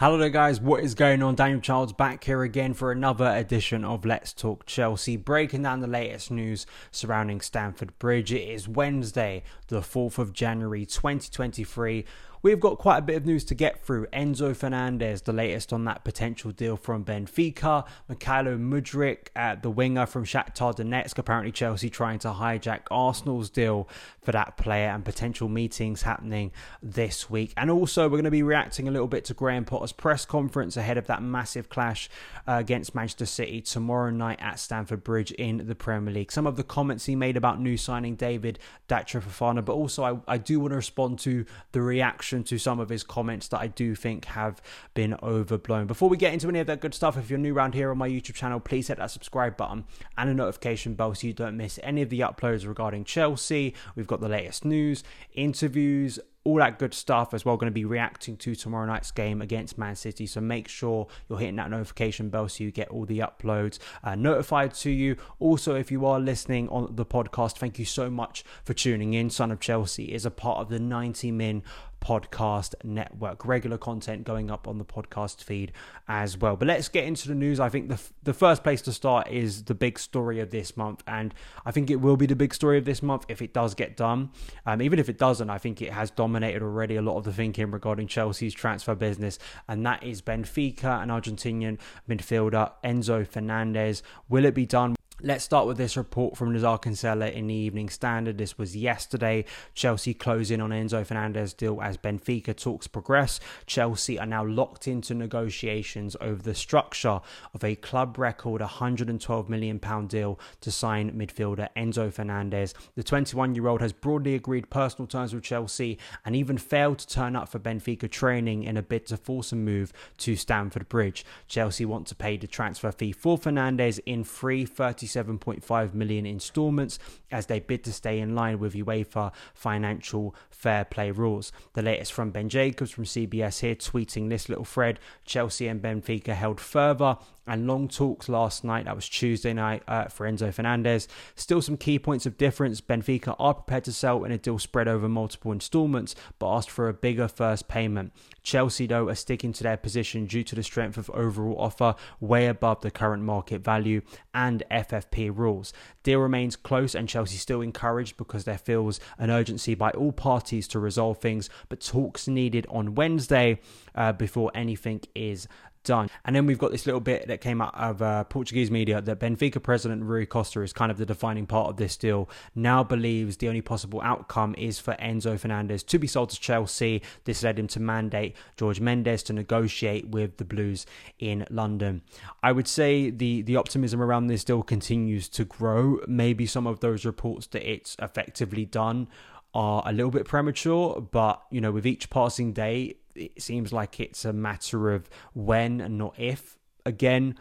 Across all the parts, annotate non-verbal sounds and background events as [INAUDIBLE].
Hello there, guys. What is going on? Daniel Childs back here again for another edition of Let's Talk Chelsea, breaking down the latest news surrounding Stamford Bridge. It is Wednesday, the 4th of January 2023. We've got quite a bit of news to get through. Enzo Fernandez, the latest on that potential deal from Benfica. Mykhailo Mudryk, the winger from Shakhtar Donetsk. Apparently, Chelsea trying to hijack Arsenal's deal for that player and potential meetings happening this week. And also, we're going to be reacting a little bit to Graham Potter's press conference ahead of that massive clash uh, against Manchester City tomorrow night at Stamford Bridge in the Premier League. Some of the comments he made about new signing David Datro Fofana, but also I, I do want to respond to the reaction reaction to some of his comments that I do think have been overblown. Before we get into any of that good stuff, if you're new around here on my YouTube channel, please hit that subscribe button and a notification bell so you don't miss any of the uploads regarding Chelsea. We've got the latest news, interviews, all that good stuff as well. Going to be reacting to tomorrow night's game against Man City. So make sure you're hitting that notification bell so you get all the uploads uh, notified to you. Also, if you are listening on the podcast, thank you so much for tuning in. Son of Chelsea is a part of the 90 Min podcast network. Regular content going up on the podcast feed as well. But let's get into the news. I think the the first place to start is the big story of this month, and I think it will be the big story of this month if it does get done. Um, even if it doesn't, I think it has dominated already a lot of the thinking regarding Chelsea's transfer business, and that is Benfica, an Argentinian midfielder Enzo Fernandez. Will it be done? Let's start with this report from Nizaar Kinsella in the Evening Standard. This was yesterday. Chelsea closing on Enzo Fernandez deal as Benfica talks progress. Chelsea are now locked into negotiations over the structure of a club record £112 million deal to sign midfielder Enzo Fernandez. The 21 year old has broadly agreed personal terms with Chelsea and even failed to turn up for Benfica training in a bid to force a move to Stamford Bridge. Chelsea want to pay the transfer fee for Fernandez in free 30 37.5 million installments as they bid to stay in line with UEFA financial fair play rules. The latest from Ben Jacobs from CBS here tweeting this little thread Chelsea and Benfica held further and long talks last night. That was Tuesday night uh, for Enzo Fernandez. Still some key points of difference. Benfica are prepared to sell in a deal spread over multiple installments, but asked for a bigger first payment. Chelsea, though, are sticking to their position due to the strength of overall offer, way above the current market value and FFP rules. Deal remains close, and Chelsea still encouraged because there feels an urgency by all parties to resolve things, but talks needed on Wednesday uh, before anything is done. And then we've got this little bit that came out of uh, Portuguese media that Benfica president Rui Costa is kind of the defining part of this deal. Now believes the only possible outcome is for Enzo Fernandez to be sold to Chelsea. This led him to mandate Jorge Mendes to negotiate with the Blues in London. I would say the the optimism around this deal continues to grow. Maybe some of those reports that it's effectively done are a little bit premature, but you know, with each passing day, it seems like it's a matter of when and not if. Again,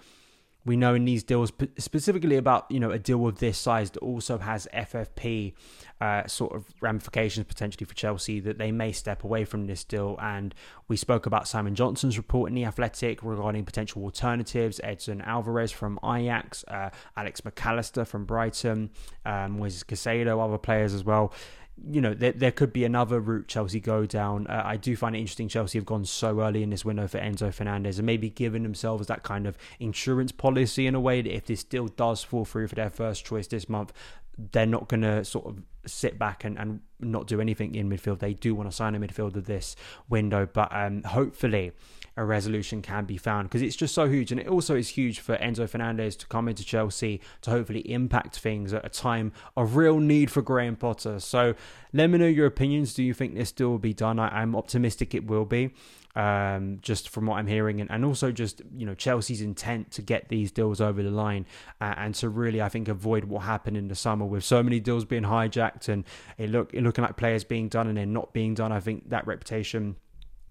we know in these deals, specifically about you know a deal of this size that also has FFP uh, sort of ramifications potentially for Chelsea, that they may step away from this deal. And we spoke about Simon Johnson's report in the Athletic regarding potential alternatives: Edson Alvarez from Ajax, uh, Alex McAllister from Brighton, um, Moises Caicedo, other players as well you know, there, there could be another route Chelsea go down. Uh, I do find it interesting Chelsea have gone so early in this window for Enzo Fernandez and maybe given themselves that kind of insurance policy in a way that if this deal does fall through for their first choice this month, they're not going to sort of sit back and, and not do anything in midfield. They do want to sign a midfielder this window, but um, hopefully a resolution can be found because it's just so huge. And it also is huge for Enzo Fernandez to come into Chelsea to hopefully impact things at a time of real need for Graham Potter. So let me know your opinions. Do you think this deal will be done? I, am optimistic it will be. Um, just from what I'm hearing, and, and also just you know Chelsea's intent to get these deals over the line uh, and to really I think avoid what happened in the summer with so many deals being hijacked and it look it looking like players being done and then not being done. I think that reputation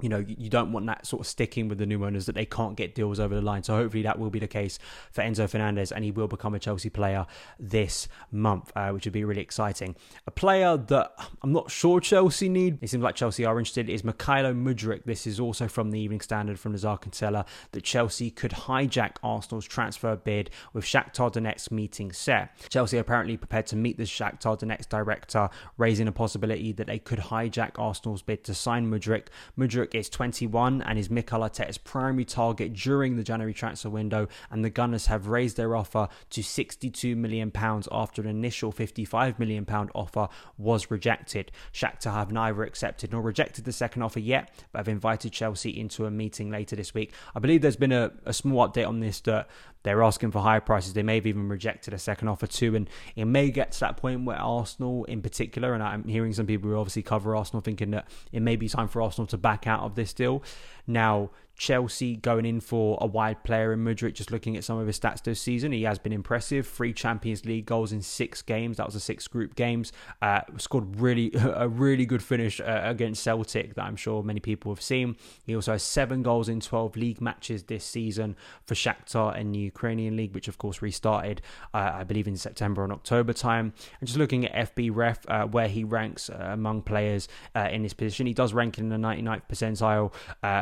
you know, you don't want that sort of sticking with the new owners that they can't get deals over the line. So hopefully that will be the case for Enzo Fernandez and he will become a Chelsea player this month, uh, which would be really exciting. A player that I'm not sure Chelsea need, it seems like Chelsea are interested, is Mykhailo Mudryk. This is also from the Evening Standard from Nizaar Kinsella that Chelsea could hijack Arsenal's transfer bid with Shakhtar Donetsk meeting set. Chelsea are apparently prepared to meet the Shakhtar Donetsk director, raising a possibility that they could hijack Arsenal's bid to sign Mudryk. Mudryk Is 21 and is Mikel Arteta's primary target during the January transfer window, and the Gunners have raised their offer to 62 million pounds after an initial 55 million pound offer was rejected. Shakhtar have neither accepted nor rejected the second offer yet, but have invited Chelsea into a meeting later this week. I believe there's been a, a small update on this that they're asking for higher prices. They may have even rejected a second offer too, and it may get to that point where Arsenal, in particular, and I'm hearing some people who obviously cover Arsenal thinking that it may be time for Arsenal to back out of this deal. Now, Chelsea going in for a wide player in Mudryk, just looking at some of his stats this season, he has been impressive. Three Champions League goals in six games. That was the six group games. Uh, scored really [LAUGHS] a really good finish uh, against Celtic that I'm sure many people have seen. He also has seven goals in 12 league matches this season for Shakhtar in the Ukrainian league, which of course restarted, uh, I believe, in September and October time. And just looking at FBref, uh, where he ranks uh, among players uh, in this position, he does rank in the 99th percentile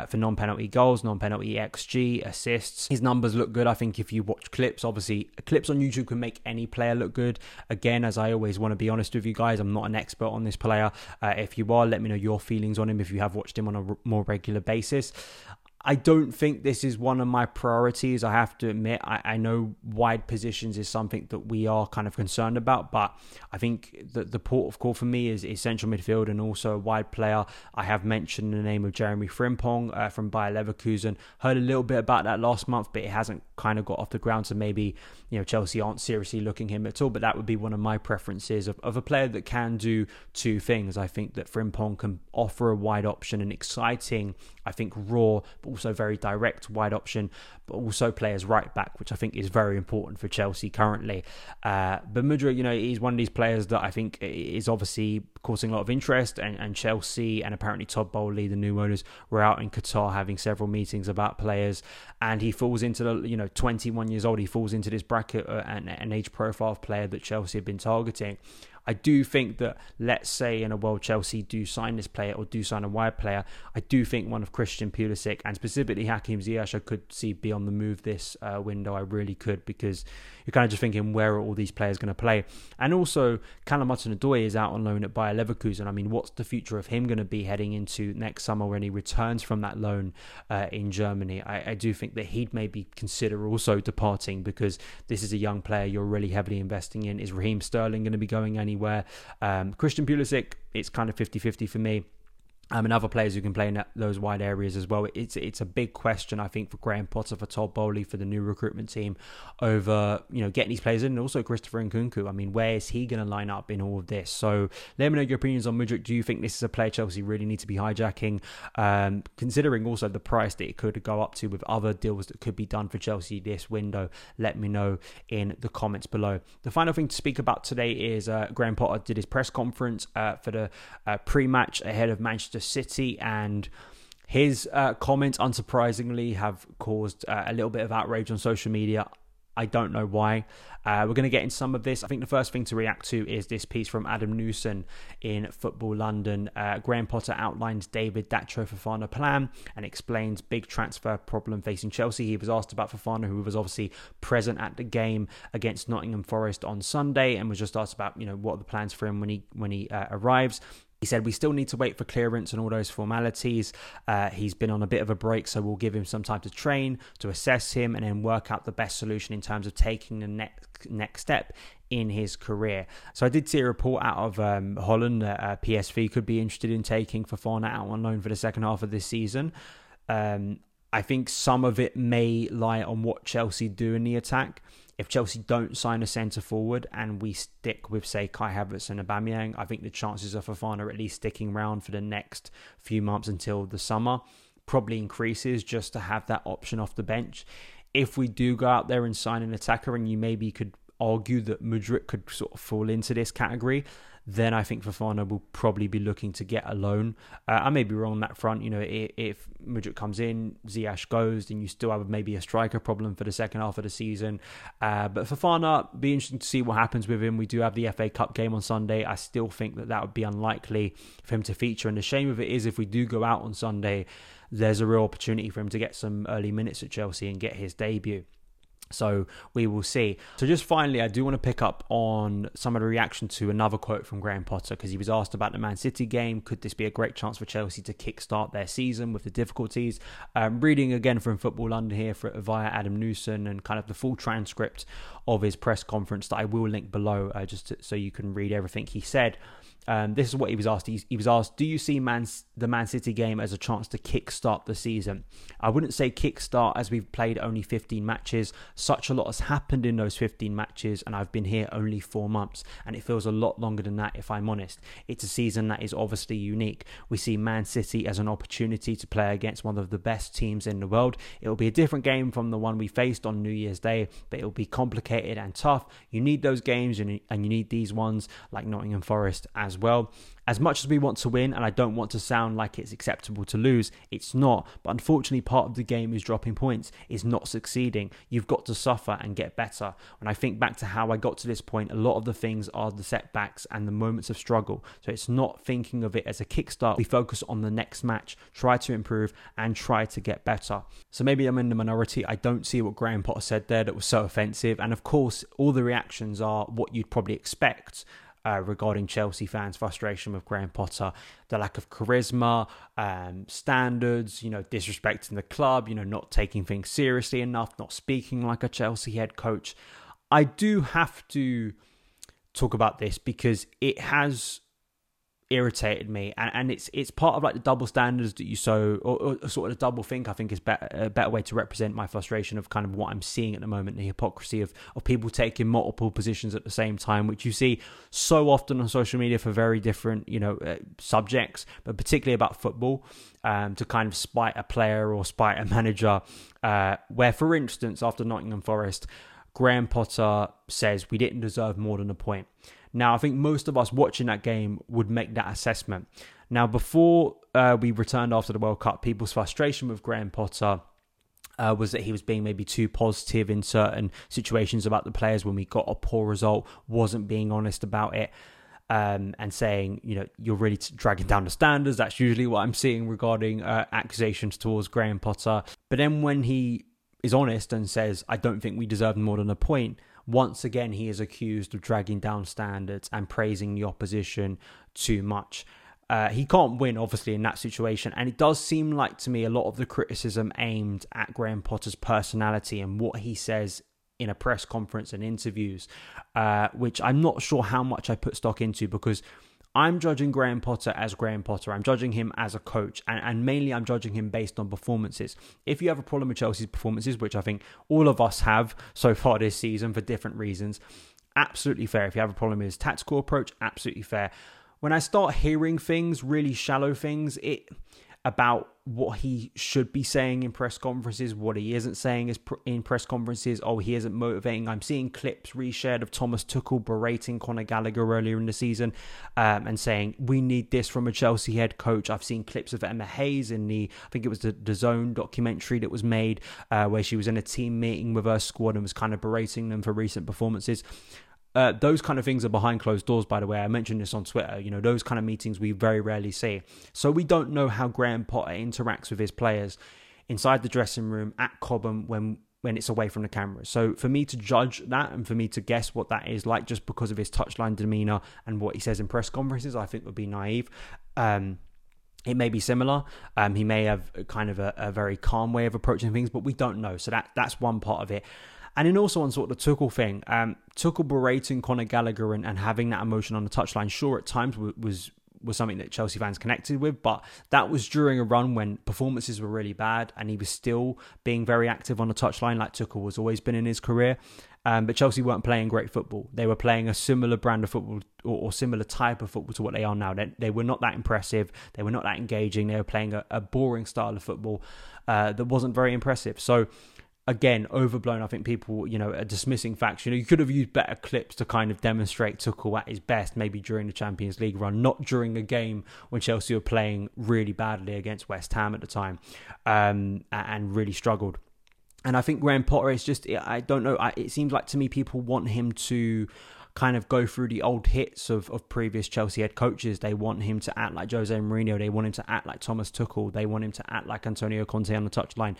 for non penalty goals goals, non penalty XG, assists. His numbers look good. I think if you watch clips, obviously, clips on YouTube can make any player look good. Again, as I always want to be honest with you guys, I'm not an expert on this player. Uh, if you are, let me know your feelings on him if you have watched him on a r- more regular basis. I don't think this is one of my priorities. I have to admit, I, I, know wide positions is something that we are kind of concerned about, but I think that the port of call for me is, is central midfield and also a wide player. I have mentioned the name of Jeremy Frimpong uh, from Bayer Leverkusen. Heard a little bit about that last month, but it hasn't kind of got off the ground. So maybe you know Chelsea aren't seriously looking him at all. But that would be one of my preferences of, of a player that can do two things. I think that Frimpong can offer a wide option and exciting. I think raw, but also very direct wide option, but also play as right back, which I think is very important for Chelsea currently. Uh, but Mudra, you know, he's one of these players that I think is obviously causing a lot of interest, and, and Chelsea and apparently Todd Boehly, the new owners, were out in Qatar having several meetings about players, and he falls into the, you know, 21 years old, he falls into this bracket uh, and an age profile of player that Chelsea have been targeting. I do think that, let's say in a world Chelsea do sign this player or do sign a wide player, I do think one of Christian Pulisic and specifically Hakim Ziyech I could see be on the move this uh, window. I really could because you're kind of just thinking where are all these players going to play? And also, Callum Hudson-Odoi is out on loan at Bayer Leverkusen. I mean, what's the future of him going to be heading into next summer when he returns from that loan uh, in Germany? I, I, do think that he'd maybe consider also departing because this is a young player you're really heavily investing in. Is Raheem Sterling going to be going anywhere? Um, Christian Pulisic, it's kind of 50 50 for me um, and other players who can play in that, those wide areas as well. It's it's a big question, I think, for Graham Potter, for Todd Boehly, for the new recruitment team over you know getting these players in, and also Christopher Nkunku. I mean, where is he going to line up in all of this? So let me know your opinions on Mudryk. Do you think this is a player Chelsea really need to be hijacking? Um, considering also the price that it could go up to with other deals that could be done for Chelsea this window, let me know in the comments below. The final thing to speak about today is uh, Graham Potter did his press conference uh, for the uh, pre-match ahead of Manchester. Manchester City, and his uh, comments, unsurprisingly, have caused uh, a little bit of outrage on social media. I don't know why. Uh, we're going to get into some of this. I think the first thing to react to is this piece from Adam Newson in Football London. Uh, Graham Potter outlines David Datro Fofana plan and explains big transfer problem facing Chelsea. He was asked about Fofana, who was obviously present at the game against Nottingham Forest on Sunday, and was just asked about you know what are the plans for him when he when he uh, arrives. He said, We still need to wait for clearance and all those formalities. Uh, he's been on a bit of a break, so we'll give him some time to train, to assess him, and then work out the best solution in terms of taking the next, next step in his career. So I did see a report out of um, Holland that uh, PSV could be interested in taking Fofana out on loan for the second half of this season. Um, I think some of it may lie on what Chelsea do in the attack if Chelsea don't sign a centre forward and we stick with, say, Kai Havertz and Aubameyang, I think the chances of Fofana at least sticking around for the next few months until the summer probably increases just to have that option off the bench. If we do go out there and sign an attacker, and you maybe could argue that Mudryk could sort of fall into this category, then I think Fofana will probably be looking to get a loan. Uh, I may be wrong on that front. You know, if, if Mudryk comes in, Ziyech goes, then you still have maybe a striker problem for the second half of the season. Uh, but Fofana, be interesting to see what happens with him. We do have the FA Cup game on Sunday. I still think that that would be unlikely for him to feature. And the shame of it is, if we do go out on Sunday, there's a real opportunity for him to get some early minutes at Chelsea and get his debut. So we will see. So just finally, I do want to pick up on some of the reaction to another quote from Graham Potter because he was asked about the Man City game. Could this be a great chance for Chelsea to kickstart their season with the difficulties? Um, reading again from Football London here for, via Adam Newson and kind of the full transcript of his press conference that I will link below uh, just to, so you can read everything he said. Um, this is what he was asked. He, he, was asked, "Do you see the Man City game as a chance to kickstart the season?" I wouldn't say kickstart as we've played only 15 matches. Such a lot has happened in those 15 matches, and I've been here only four months, and it feels a lot longer than that. If I'm honest, it's a season that is obviously unique. We see Man City as an opportunity to play against one of the best teams in the world. It will be a different game from the one we faced on New Year's Day, but it will be complicated and tough. You need those games, and you need these ones like Nottingham Forest as well. As much as we want to win, and I don't want to sound like it's acceptable to lose, it's not. But unfortunately, part of the game is dropping points, is not succeeding. You've got to suffer and get better. When I think back to how I got to this point, a lot of the things are the setbacks and the moments of struggle. So it's not thinking of it as a kickstart. We focus on the next match, try to improve, and try to get better. So maybe I'm in the minority. I don't see what Graham Potter said there that was so offensive. And of course, all the reactions are what you'd probably expect uh, regarding Chelsea fans' frustration with Graham Potter, the lack of charisma, um, standards, you know, disrespecting the club, you know, not taking things seriously enough, not speaking like a Chelsea head coach. I do have to talk about this because it has irritated me and, and it's it's part of like the double standards that you so or, or sort of the double think i think is better, a better way to represent my frustration of kind of what i'm seeing at the moment the hypocrisy of of people taking multiple positions at the same time which you see so often on social media for very different you know uh, subjects but particularly about football um, to kind of spite a player or spite a manager uh, where for instance after nottingham forest graham potter says we didn't deserve more than a point now, I think most of us watching that game would make that assessment. Now, before uh, we returned after the World Cup, people's frustration with Graham Potter. Uh, was that he was being maybe too positive in certain situations about the players when we got a poor result, wasn't being honest about it, um, and saying, you know, you're really dragging down the standards. That's usually what I'm seeing regarding uh, accusations towards Graham Potter. But then when he is honest and says, I don't think we deserve more than a point, once again, he is accused of dragging down standards and praising the opposition too much. Uh, he can't win, obviously, in that situation. And it does seem like to me a lot of the criticism aimed at Graham Potter's personality and what he says in a press conference and interviews, uh, which I'm not sure how much I put stock into because I'm judging Graham Potter as Graham Potter. I'm judging him as a coach, and, and mainly I'm judging him based on performances. If you have a problem with Chelsea's performances, which I think all of us have so far this season for different reasons, absolutely fair. If you have a problem with his tactical approach, absolutely fair. When I start hearing things, really shallow things, it about what he should be saying in press conferences, what he isn't saying is in press conferences. Oh, he isn't motivating. I'm seeing clips reshared of Thomas Tuchel berating Conor Gallagher earlier in the season um, and saying we need this from a Chelsea head coach. I've seen clips of Emma Hayes in the I think it was the, the Zone documentary that was made uh, where she was in a team meeting with her squad and was kind of berating them for recent performances. Uh, those kind of things are behind closed doors, by the way. I mentioned this on Twitter. You know, those kind of meetings we very rarely see. So we don't know how Graham Potter interacts with his players inside the dressing room at Cobham when when it's away from the camera. So for me to judge that and for me to guess what that is like just because of his touchline demeanor and what he says in press conferences, I think would be naive. Um, it may be similar. Um, he may have kind of a, a, very calm way of approaching things, but we don't know. So that that's one part of it. And then also on sort of the Tuchel thing, um, Tuchel berating Conor Gallagher and, and having that emotion on the touchline, sure, at times was was something that Chelsea fans connected with, but that was during a run when performances were really bad and he was still being very active on the touchline like Tuchel has always been in his career. Um, but Chelsea weren't playing great football. They were playing a similar brand of football or, or, similar type of football to what they are now. They, they, were not that impressive. They were not that engaging. They were playing a, a boring style of football uh, that wasn't very impressive. So again overblown. I think people, you know, are dismissing facts. You know, you could have used better clips to kind of demonstrate Tuchel at his best, maybe during the Champions League run, not during a game when Chelsea were playing really badly against West Ham at the time, um, and really struggled. And I think Graham Potter is just, I don't know, it seems like to me people want him to kind of go through the old hits of, of previous Chelsea head coaches. They want him to act like Jose Mourinho. They want him to act like Thomas Tuchel. They want him to act like Antonio Conte on the touchline.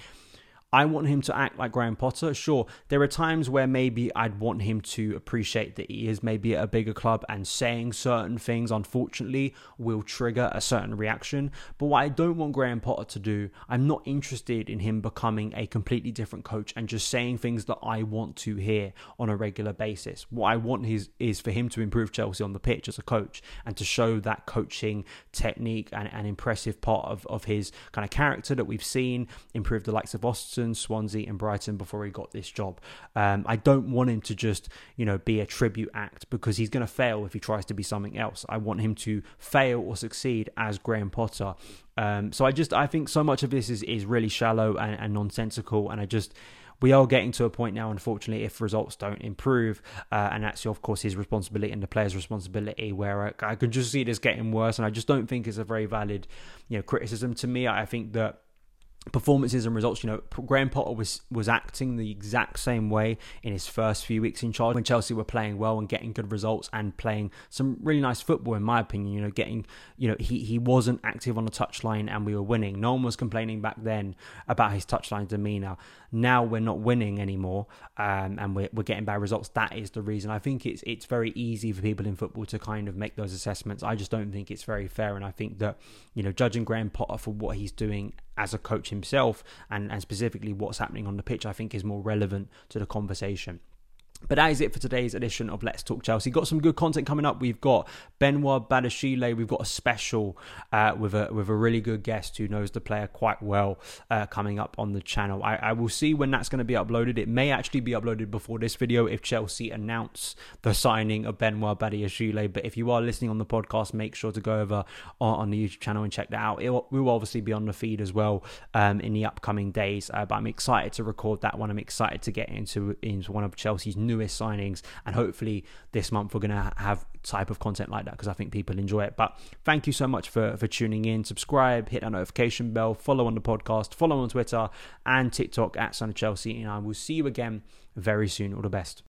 I want him to act like Graham Potter. Sure, there are times where maybe I'd want him to appreciate that he is maybe at a bigger club and saying certain things, unfortunately, will trigger a certain reaction. But what I don't want Graham Potter to do, I'm not interested in him becoming a completely different coach and just saying things that I want to hear on a regular basis. What I want is, is for him to improve Chelsea on the pitch as a coach and to show that coaching technique and an impressive part of, of his kind of character that we've seen improve the likes of Östersund, Swansea, and Brighton before he got this job. Um, I don't want him to just, you know, be a tribute act because he's going to fail if he tries to be something else. I want him to fail or succeed as Graham Potter. Um, so I just, I think so much of this is, is really shallow and, and nonsensical. And I just, we are getting to a point now, unfortunately, if results don't improve, uh, and that's of course his responsibility and the player's responsibility, where I, I can just see this getting worse, and I just don't think it's a very valid, you know, criticism to me. I think that performances and results. You know, Graham Potter was was acting the exact same way in his first few weeks in charge when Chelsea were playing well and getting good results and playing some really nice football, in my opinion. You know, getting you know he he wasn't active on the touchline and we were winning. No one was complaining back then about his touchline demeanour. Now we're not winning anymore, um, and we're we're getting bad results. That is the reason. I think it's it's very easy for people in football to kind of make those assessments. I just don't think it's very fair, and I think that you know judging Graham Potter for what he's doing as a coach himself and, and specifically what's happening on the pitch, I think is more relevant to the conversation. But that is it for today's edition of Let's Talk Chelsea. Got some good content coming up. We've got Benoit Badiashile. We've got a special uh, with a with a really good guest who knows the player quite well uh, coming up on the channel. I, I will see when that's going to be uploaded. It may actually be uploaded before this video if Chelsea announce the signing of Benoit Badiashile. But if you are listening on the podcast, make sure to go over on, on the YouTube channel and check that out. It will, will obviously be on the feed as well um, in the upcoming days. Uh, but I'm excited to record that one. I'm excited to get into into one of Chelsea's newest signings, and hopefully this month we're going to have type of content like that because I think people enjoy it. But thank you so much for for tuning in. Subscribe, hit that notification bell, follow on the podcast, follow on Twitter and TikTok at Son of Chelsea, and I will see you again very soon. All the best.